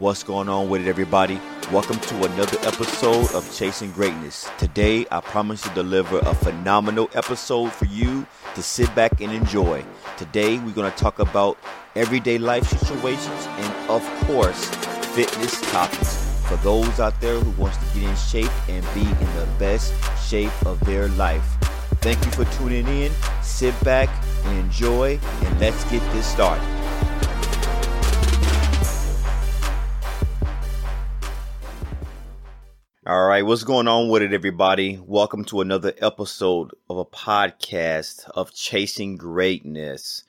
What's going on with it, everybody? Welcome to another episode of Chasing Greatness. Today, I promise to deliver a phenomenal episode for you to sit back and enjoy. Today, we're going to talk about everyday life situations and, of course, fitness topics for those out there who wants to get in shape and be in the best shape of their life. Thank you for tuning in. Sit back and enjoy, and let's get this started. All right, what's going on with it, everybody? Welcome to another episode of a podcast of Chasing Greatness.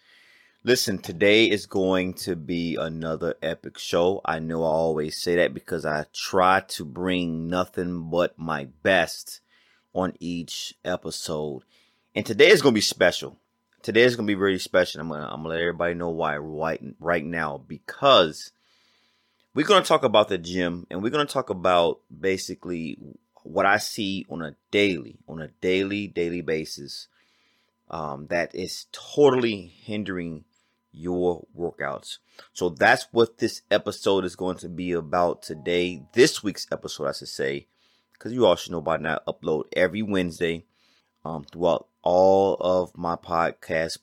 Listen, today is going to be another epic show. I know I always say that because I try to bring nothing but my best on each episode. And today is going to be special. Today is going to be really special. I'm going to I'm going to let everybody know why right right now because we're going to talk about the gym and we're going to talk about basically what I see on a daily, on a daily, daily basis um, that is totally hindering your workouts. So that's what this episode is going to be about today. This week's episode, I should say, because you all should know by now, upload every Wednesday um, throughout all of my podcast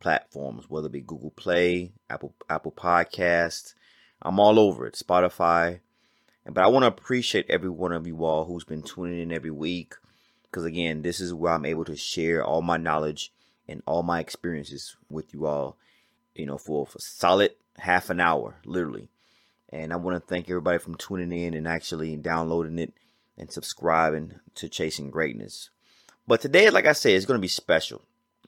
platforms, whether it be Google Play, Apple Apple Podcast, I'm all over it. Spotify. But I want to appreciate every one of you all who's been tuning in every week. Because again, this is where I'm able to share all my knowledge and all my experiences with you all, you know, for, for solid half an hour, literally. And I want to thank everybody from tuning in and actually downloading it and subscribing to Chasing Greatness. But today, like I said, it's going to be special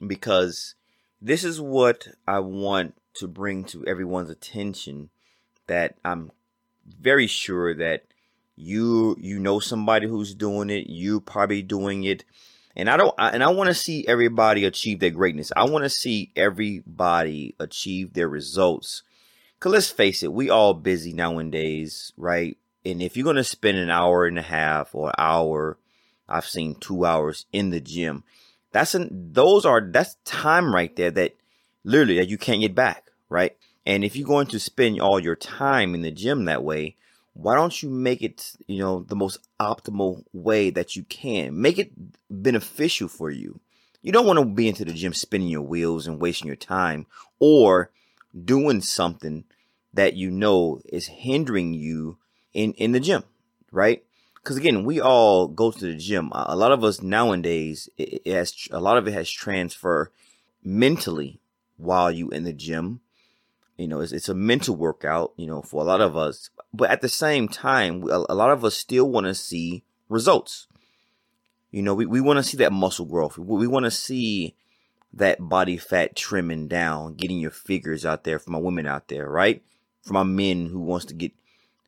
because this is what I want to bring to everyone's attention that I'm very sure that you you know somebody who's doing it, you probably doing it. And I don't I, and I want to see everybody achieve their greatness. I want to see everybody achieve their results. Cuz let's face it, we all busy nowadays, right? And if you're to spend an hour and a half or hour, I've seen 2 hours in the gym. That's an those are that's time right there that literally that you can't get back, right? And if you're going to spend all your time in the gym that way, why don't you make it, you know, the most optimal way that you can? Make it beneficial for you. You don't want to be into the gym spinning your wheels and wasting your time or doing something that you know is hindering you in in the gym, right? Because again, we all go to the gym. A lot of us nowadays, it, has a lot of it has transfer mentally while you in the gym you know, it's, it's a mental workout, you know, for a lot of us. But at the same time, a, lot of us still want to see results. You know, we, we want to see that muscle growth. We, we want to see that body fat trimming down, getting your figures out there for my women out there, right? For my men who wants to get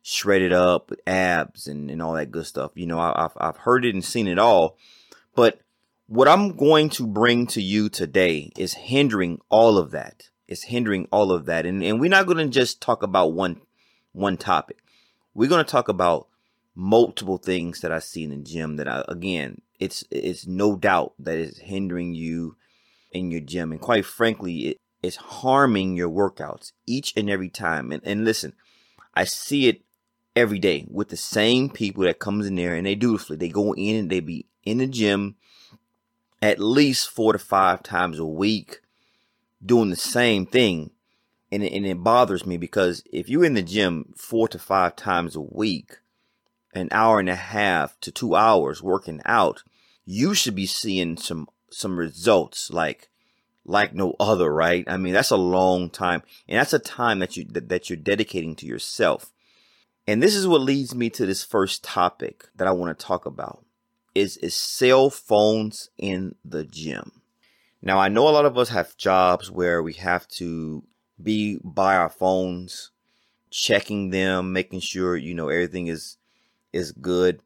shredded up with abs and, and all that good stuff. You know, I, I've, I've heard it and seen it all. But what I'm going to bring to you today is hindering all of that is hindering all of that. And and we're not going to just talk about one one topic. We're going to talk about multiple things that I see in the gym that I again, it's it's no doubt that it's hindering you in your gym and quite frankly, it, it's harming your workouts each and every time. And and listen, I see it every day with the same people that comes in there and they dutifully they go in and they be in the gym at least four to five times a week doing the same thing. And it, and it bothers me because if you're in the gym four to five times a week, an hour and a half to two hours working out, you should be seeing some some results like like no other, right? I mean, that's a long time, and that's a time that you that, that you're dedicating to yourself. And this is what leads me to this first topic that I want to talk about is is cell phones in the gym. Now, I know a lot of us have jobs where we have to be by our phones, checking them, making sure, you know, everything is is good.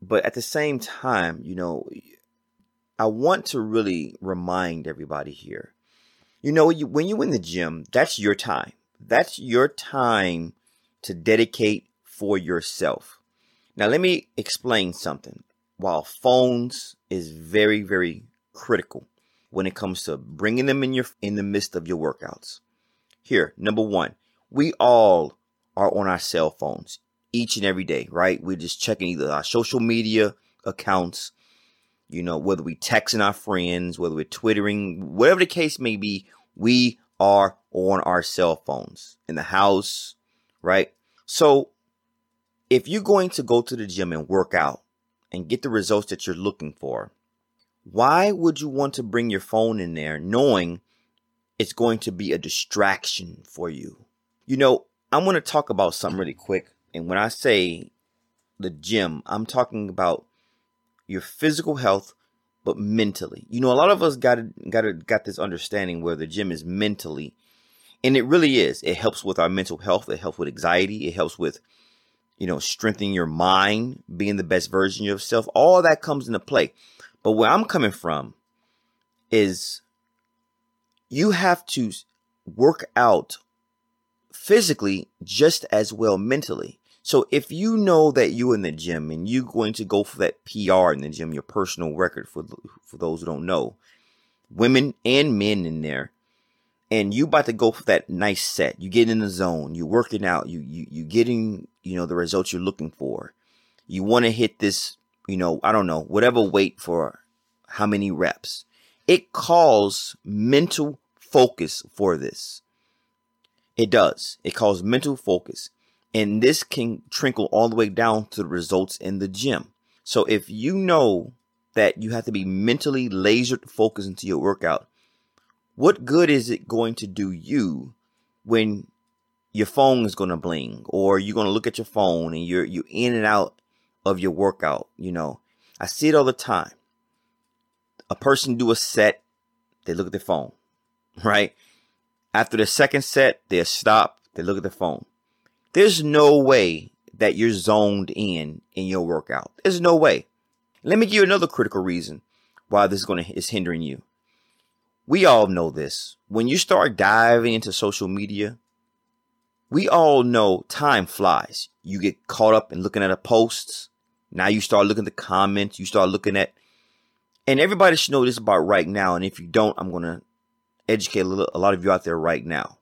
But at the same time, you know, I want to really remind everybody here. You know, when you're in the gym, that's your time. That's your time to dedicate for yourself. Now, let me explain something. While phones is very, very critical, when it comes to bringing them in your in the midst of your workouts. Here, number 1, we all are on our cell phones each and every day, right? We're just checking either our social media accounts, you know, whether we texting our friends, whether we're twittering, whatever the case may be, we are on our cell phones in the house, right? So if you're going to go to the gym and work out and get the results that you're looking for, why would you want to bring your phone in there knowing it's going to be a distraction for you? You know, I want to talk about something really quick. And when I say the gym, I'm talking about your physical health, but mentally. You know, a lot of us got got got this understanding where the gym is mentally, and it really is. It helps with our mental health. It helps with anxiety. It helps with, you know, strengthening your mind, being the best version of yourself. All that comes into play. But where I'm coming from is you have to work out physically just as well mentally. So if you know that you're in the gym and you're going to go for that PR in the gym, your personal record for for those who don't know, women and men in there, and you about to go for that nice set, you get in the zone, you're working out, you you you getting you know the results you're looking for. You want to hit this, you know, I don't know, whatever weight for how many reps. It calls mental focus for this. It does. It calls mental focus. And this can trickle all the way down to the results in the gym. So if you know that you have to be mentally laser focused into your workout, what good is it going to do you when your phone is going to bling or you're going to look at your phone and you're you're in and out of your workout, you know. I see it all the time. A person do a set, they look at their phone, right? After the second set, they stop, they look at their phone. There's no way that you're zoned in in your workout. There's no way. Let me give you another critical reason why this is going to is hindering you. We all know this. When you start diving into social media, we all know time flies. You get caught up in looking at a post. Now you start looking at the comments. You start looking at, and everybody should know this about right now. And if you don't, I'm going to educate a, little, a lot of you out there right now.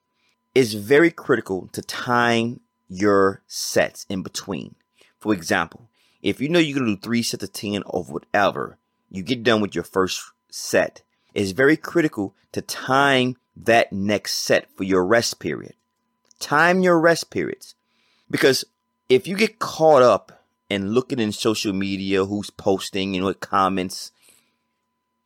It's very critical to time your sets in between. For example, if you know you're going to do three sets of 10 or whatever, you get done with your first set. It's very critical to time that next set for your rest period. Time your rest periods. Because if you get caught up in looking in social media, who's posting and what comments,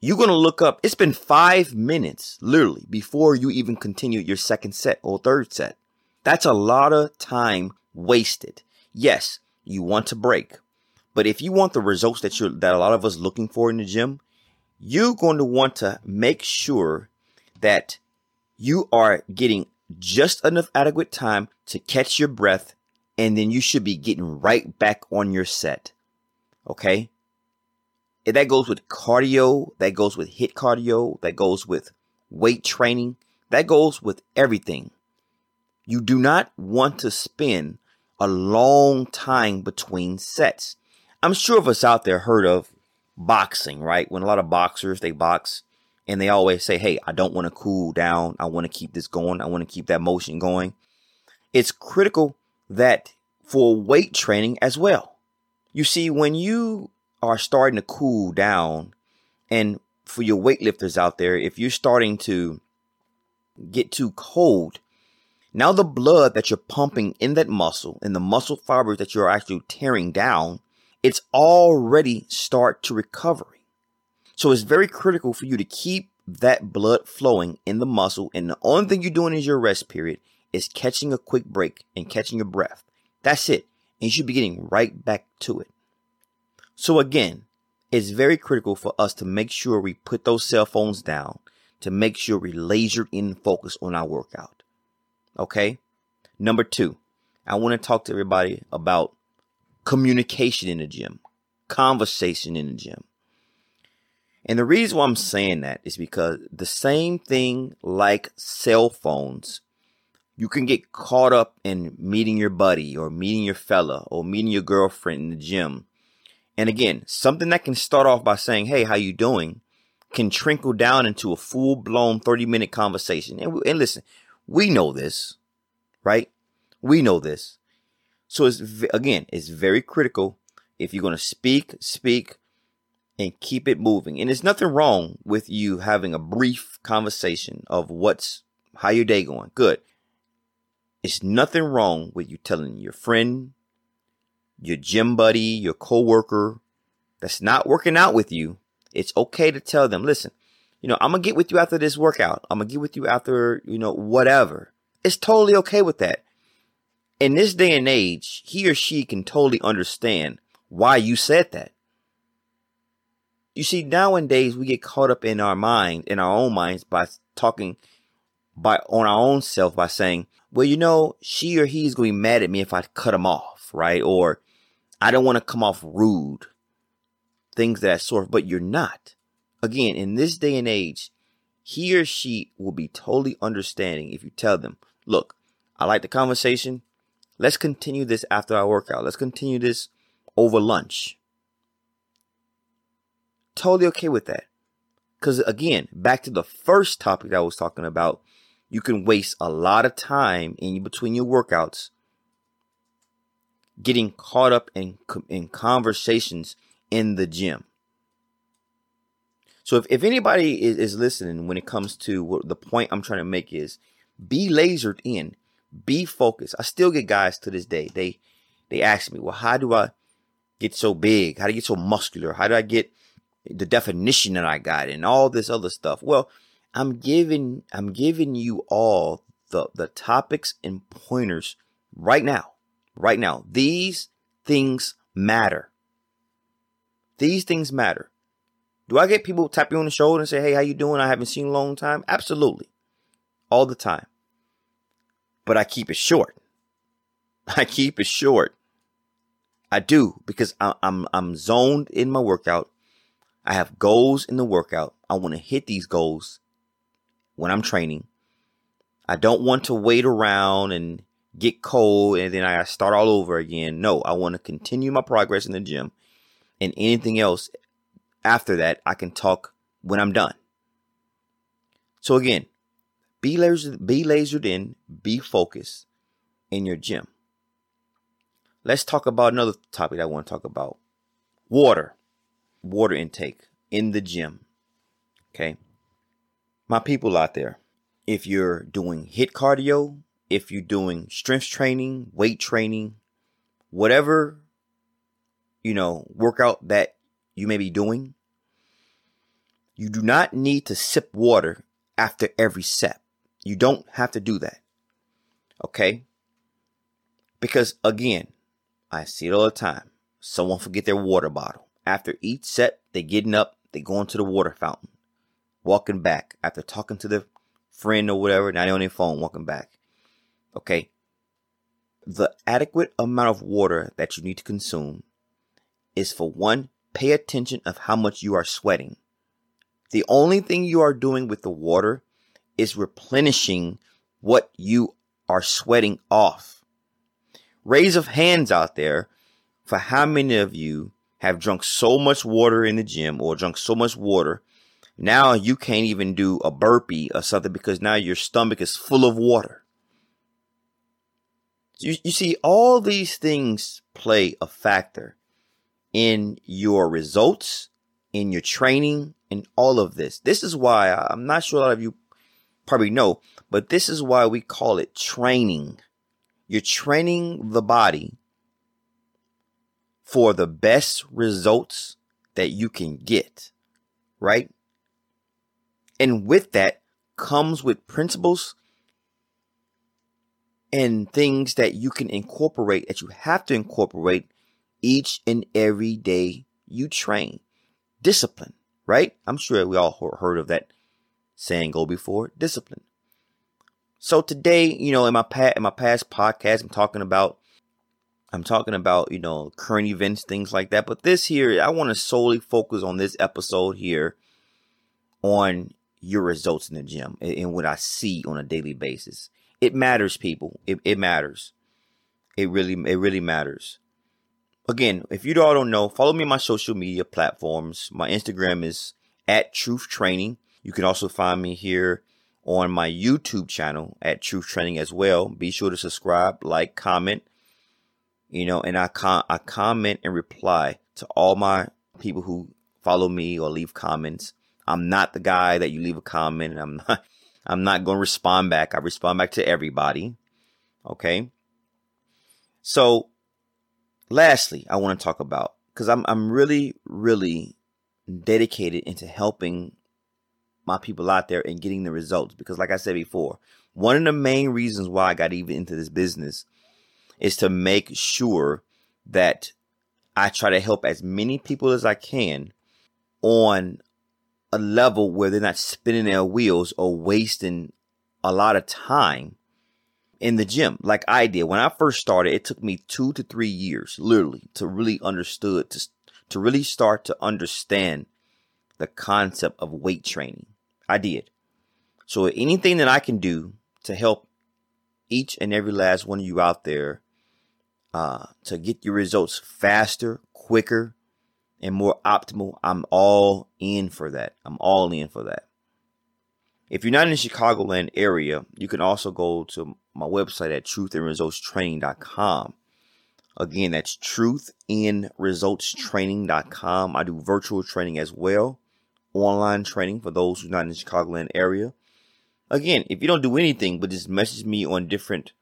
you're going to look up. It's been five minutes, literally, before you even continue your second set or third set. That's a lot of time wasted. Yes, you want to break. But if you want the results that you're that a lot of us looking for in the gym, you're going to want to make sure that you are getting just enough adequate time to catch your breath and then you should be getting right back on your set. Okay? That goes with cardio, that goes with HIIT cardio, that goes with weight training, that goes with everything. You do not want to spend a long time between sets. I'm sure of us out there heard of boxing, right? When a lot of boxers they box and they always say, "Hey, I don't want to cool down. I want to keep this going. I want to keep that motion going." It's critical that for weight training as well. You see, when you are starting to cool down, and for your weightlifters out there, if you're starting to get too cold, now the blood that you're pumping in that muscle and the muscle fibers that you're actually tearing down, it's already start to recovery. So it's very critical for you to keep that blood flowing in the muscle. And the only thing you're doing is your rest period is catching a quick break and catching your breath. That's it. And you should be getting right back to it. So again, it's very critical for us to make sure we put those cell phones down to make sure we laser in focus on our workout. Okay. Number two, I want to talk to everybody about communication in the gym, conversation in the gym. And the reason why I'm saying that is because the same thing like cell phones, you can get caught up in meeting your buddy or meeting your fella or meeting your girlfriend in the gym. And again, something that can start off by saying, Hey, how you doing? can trickle down into a full blown 30 minute conversation. And, and listen, we know this, right? We know this. So it's again, it's very critical. If you're going to speak, speak and keep it moving. And there's nothing wrong with you having a brief conversation of what's how your day going. Good. It's nothing wrong with you telling your friend, your gym buddy, your coworker that's not working out with you. It's okay to tell them, listen, you know, I'm gonna get with you after this workout. I'm gonna get with you after, you know, whatever. It's totally okay with that in this day and age, he or she can totally understand why you said that. You see, nowadays we get caught up in our mind, in our own minds, by talking by on our own self by saying, well, you know, she or he is going to be mad at me if I cut him off, right? Or I don't want to come off rude. Things that sort, but you're not. Again, in this day and age, he or she will be totally understanding if you tell them, look, I like the conversation. Let's continue this after our workout. Let's continue this over lunch. Totally okay with that. Because again, back to the first topic that I was talking about, you can waste a lot of time in between your workouts getting caught up in, in conversations in the gym. So if, if anybody is, is listening when it comes to what the point I'm trying to make is be lasered in be focused. I still get guys to this day. They they ask me, well, how do I get so big? How do I get so muscular? How do I get the definition that I got and all this other stuff? Well, I'm giving I'm giving you all the the topics and pointers right now. Right now. These things matter. These things matter. Do I get people tap you on the shoulder and say, "Hey, how you doing? I haven't seen you a long time." Absolutely. All the time but I keep it short. I keep it short. I do because I, I'm I'm zoned in my workout. I have goals in the workout. I want to hit these goals when I'm training. I don't want to wait around and get cold and then I start all over again. No, I want to continue my progress in the gym and anything else after that I can talk when I'm done. So again, be lasered, be lasered in, be focused in your gym. Let's talk about another topic I want to talk about. Water. Water intake in the gym. Okay. My people out there, if you're doing HIIT cardio, if you're doing strength training, weight training, whatever, you know, workout that you may be doing, you do not need to sip water after every set. You don't have to do that. Okay? Because again, I see it all the time. Someone forget their water bottle. After each set, they're getting up, they going to the water fountain, walking back after talking to the friend or whatever. They on their phone, walking back. Okay. The adequate amount of water that you need to consume is for one, pay attention of how much you are sweating. The only thing you are doing with the water is replenishing what you are sweating off. Raise of hands out there for how many of you have drunk so much water in the gym or drunk so much water. Now you can't even do a burpee or something because now your stomach is full of water. You, you see, all these things play a factor in your results, in your training, in all of this. This is why I'm not sure a lot of you probably know, but this is why we call it training. You're training the body for the best results that you can get, right? And with that comes with principles and things that you can incorporate, that you have to incorporate each and every day you train. Discipline, right? I'm sure we all heard of that saying go before discipline. So today, you know, in my past in my past podcast, I'm talking about I'm talking about, you know, current events, things like that. But this here, I want to solely focus on this episode here on your results in the gym and what I see on a daily basis. It matters, people. It, it matters. It really, it really matters. Again, if you all don't know, follow me on my social media platforms. My Instagram is at Truth Training. You can also find me here on my YouTube channel at Truth Training as well. Be sure to subscribe, like, comment, you know, and I I comment and reply to all my people who follow me or leave comments. I'm not the guy that you leave a comment and I'm not I'm not going to respond back. I respond back to everybody. Okay? So lastly, I want to talk about cuz I'm I'm really really dedicated into helping my people out there and getting the results because like I said before, one of the main reasons why I got even into this business is to make sure that I try to help as many people as I can on a level where they're not spinning their wheels or wasting a lot of time in the gym like I did. When I first started, it took me two to three years, literally, to really understood to to really start to understand the concept of weight training. I did. So anything that I can do to help each and every last one of you out there uh, to get your results faster, quicker, and more optimal, I'm all in for that. I'm all in for that. If you're not in the Chicagoland area, you can also go to my website at truthinresultstraining.com. Again, that's truthinresultstraining.com. I do virtual training as well, online training for those who are not in the Chicagoland area. Again, if you don't do anything but just message me on different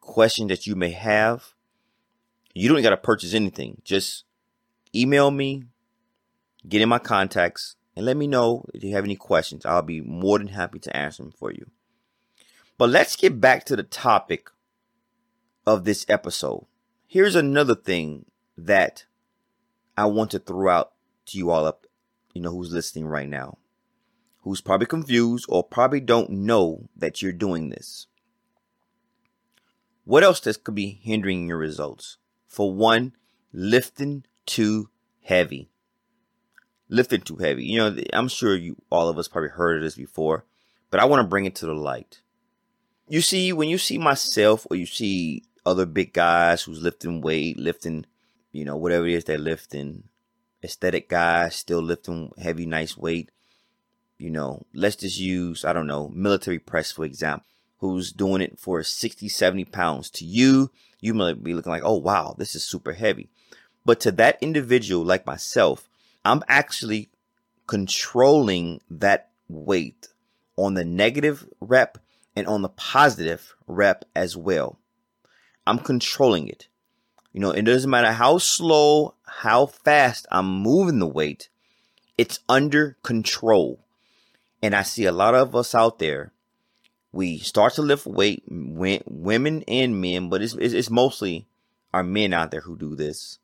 questions that you may have, you don't got to purchase anything. Just email me, get in my contacts, and let me know if you have any questions. I'll be more than happy to answer them for you. But let's get back to the topic of this episode. Here's another thing that I want to throw out to you all up, you know, who's listening right now, who's probably confused or probably don't know that you're doing this. What else this could be hindering your results? For one, lifting too heavy. Lifting too heavy. You know, I'm sure you all of us probably heard of this before, but I want to bring it to the light. You see, when you see myself or you see other big guys who's lifting weight, lifting, you know, whatever it is they're lifting, aesthetic guys still lifting heavy, nice weight. You know, let's just use, I don't know, military press, for example, who's doing it for 60, 70 pounds. To you, you might be looking like, oh, wow, this is super heavy. But to that individual like myself, I'm actually controlling that weight on the negative rep and on the positive rep as well. I'm controlling it. You know, it doesn't matter how slow, how fast I'm moving the weight, it's under control. And I see a lot of us out there we start to lift weight, women and men, but it's, it's mostly our men out there who do this.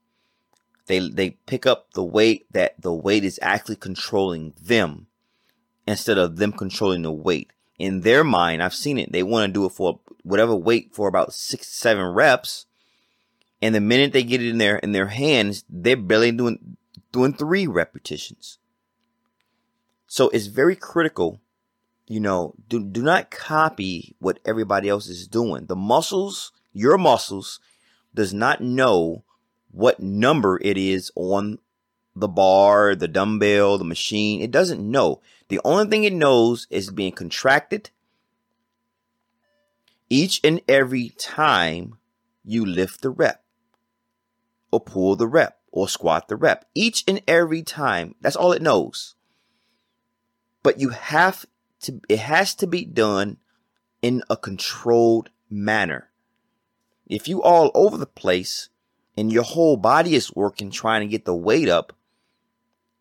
They they pick up the weight that the weight is actually controlling them instead of them controlling the weight. In their mind, I've seen it. They want to do it for whatever weight for about six, seven reps. And the minute they get it in their in their hands, they're barely doing doing three repetitions. So it's very critical you know, do, do not copy what everybody else is doing. The muscles, your muscles, does not know what number it is on the bar, the dumbbell, the machine. It doesn't know. The only thing it knows is being contracted each and every time you lift the rep or pull the rep or squat the rep. Each and every time. That's all it knows. But you have to it has to be done in a controlled manner. If you all over the place and your whole body is working trying to get the weight up,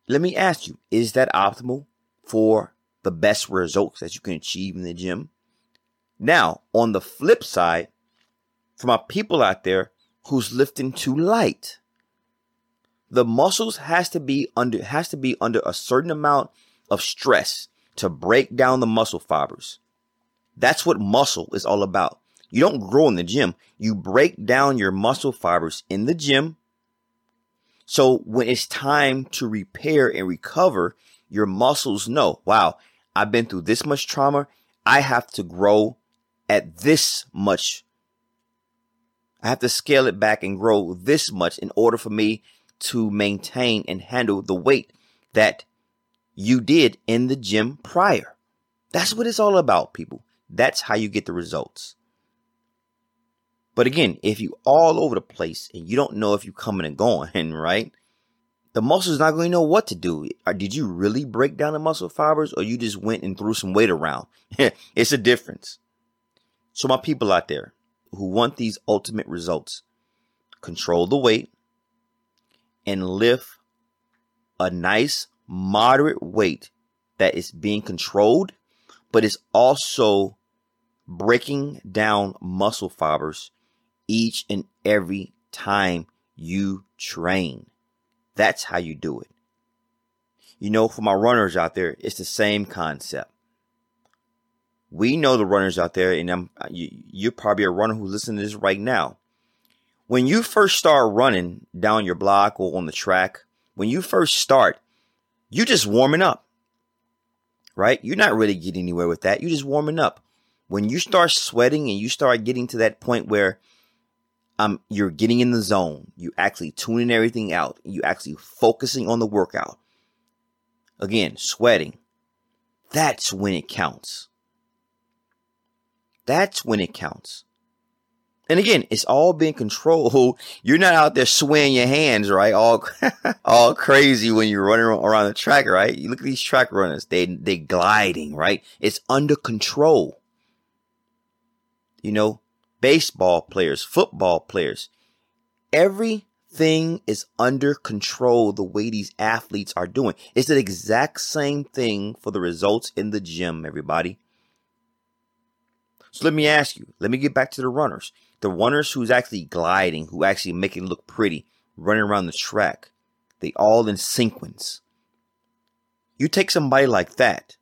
let me ask you, is that optimal for the best results that you can achieve in the gym? Now, on the flip side, for my people out there who's lifting too light, the muscles has to be under has to be under a certain amount of stress to break down the muscle fibers. That's what muscle is all about. You don't grow in the gym. You break down your muscle fibers in the gym. So when it's time to repair and recover, your muscles know, wow, I've been through this much trauma. I have to grow at this much. I have to scale it back and grow this much in order for me to maintain and handle the weight that you did in the gym prior. That's what it's all about, people. That's how you get the results. But again, if you all over the place and you don't know if you're coming and going, right? The muscle's not going to know what to do. Uh, did you really break down the muscle fibers or you just went and threw some weight around? it's a difference. So my people out there who want these ultimate results, control the weight and lift a nice moderate weight that is being controlled, but is also breaking down muscle fibers each and every time you train. That's how you do it. You know, for my runners out there, it's the same concept. We know the runners out there, and I'm, you, are probably a runner who's listening to this right now. When you first start running down your block or on the track, when you first start, you're just warming up, right? You're not really getting anywhere with that. You're just warming up. When you start sweating and you start getting to that point where um, you're getting in the zone. You actually tuning everything out. You actually focusing on the workout. Again, sweating. That's when it counts. That's when it counts. And again, it's all being controlled. You're not out there swaying your hands, right? All, all crazy when you're running around the track, right? You look at these track runners. They, they gliding, right? It's under control. You know, baseball players, football players. Everything is under control the way these athletes are doing. It's the exact same thing for the results in the gym, everybody. So let me ask you, let me get back to the runners. The runners who's actually gliding, who actually make it look pretty, running around the track. They all in sequence. You take somebody like that,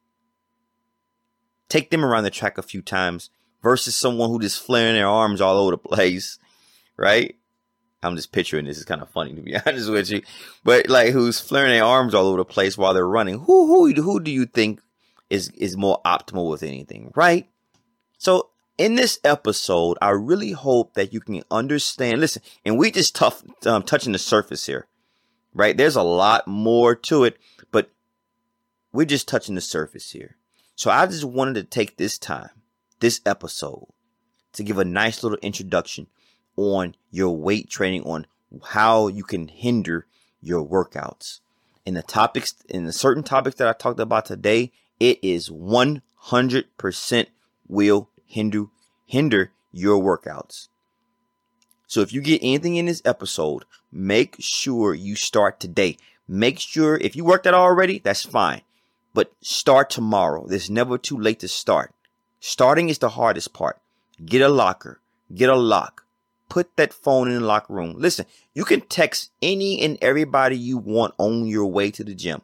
take them around the track a few times, versus someone who just flaring their arms all over the place, right? I'm just picturing this. It's kind of funny to be honest with you, but like who's flaring their arms all over the place while they're running? Who who who do you think is is more optimal with anything, right? So in this episode, I really hope that you can understand. Listen, and we just tough um, touching the surface here, right? There's a lot more to it, but we're just touching the surface here. So I just wanted to take this time this episode to give a nice little introduction on your weight training, on how you can hinder your workouts. In the topics, in the certain topics that I talked about today, it is 100% will hinder, hinder your workouts. So if you get anything in this episode, make sure you start today. Make sure if you worked out already, that's fine. But start tomorrow. There's never too late to start. Starting is the hardest part. Get a locker, get a lock, put that phone in the locker room. Listen, you can text any and everybody you want on your way to the gym.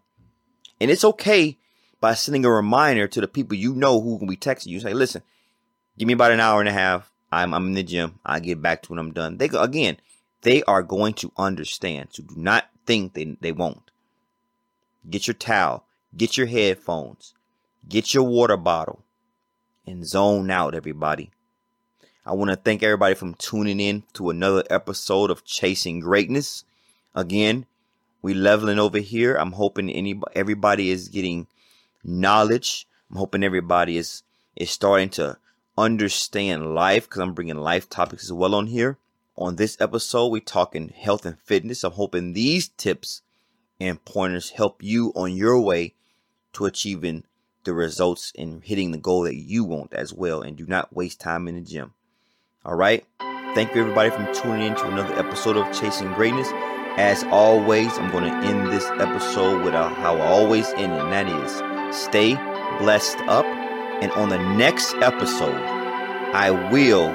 And it's okay by sending a reminder to the people you know who can be texting you. Say, listen, give me about an hour and a half. I'm, I'm in the gym. I get back to when I'm done. They again, they are going to understand. So do not think they, they won't. Get your towel, get your headphones, get your water bottle, and zone out, everybody. I want to thank everybody from tuning in to another episode of Chasing Greatness. Again, we leveling over here. I'm hoping any everybody is getting knowledge. I'm hoping everybody is is starting to understand life because I'm bringing life topics as well on here. On this episode, we talking health and fitness. I'm hoping these tips and pointers help you on your way to achieving the results in hitting the goal that you want as well. And do not waste time in the gym. All right. Thank you, everybody, for tuning in to another episode of Chasing Greatness. As always, I'm going to end this episode with how I always end, and that is stay blessed up. And on the next episode, I will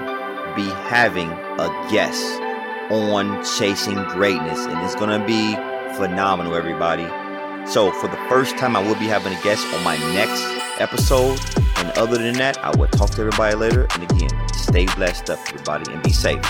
be having a guest on Chasing Greatness, and it's going to be phenomenal, everybody. So, for the first time, I will be having a guest on my next episode. And other than that, I will talk to everybody later. And again, stay blessed up, everybody, and be safe.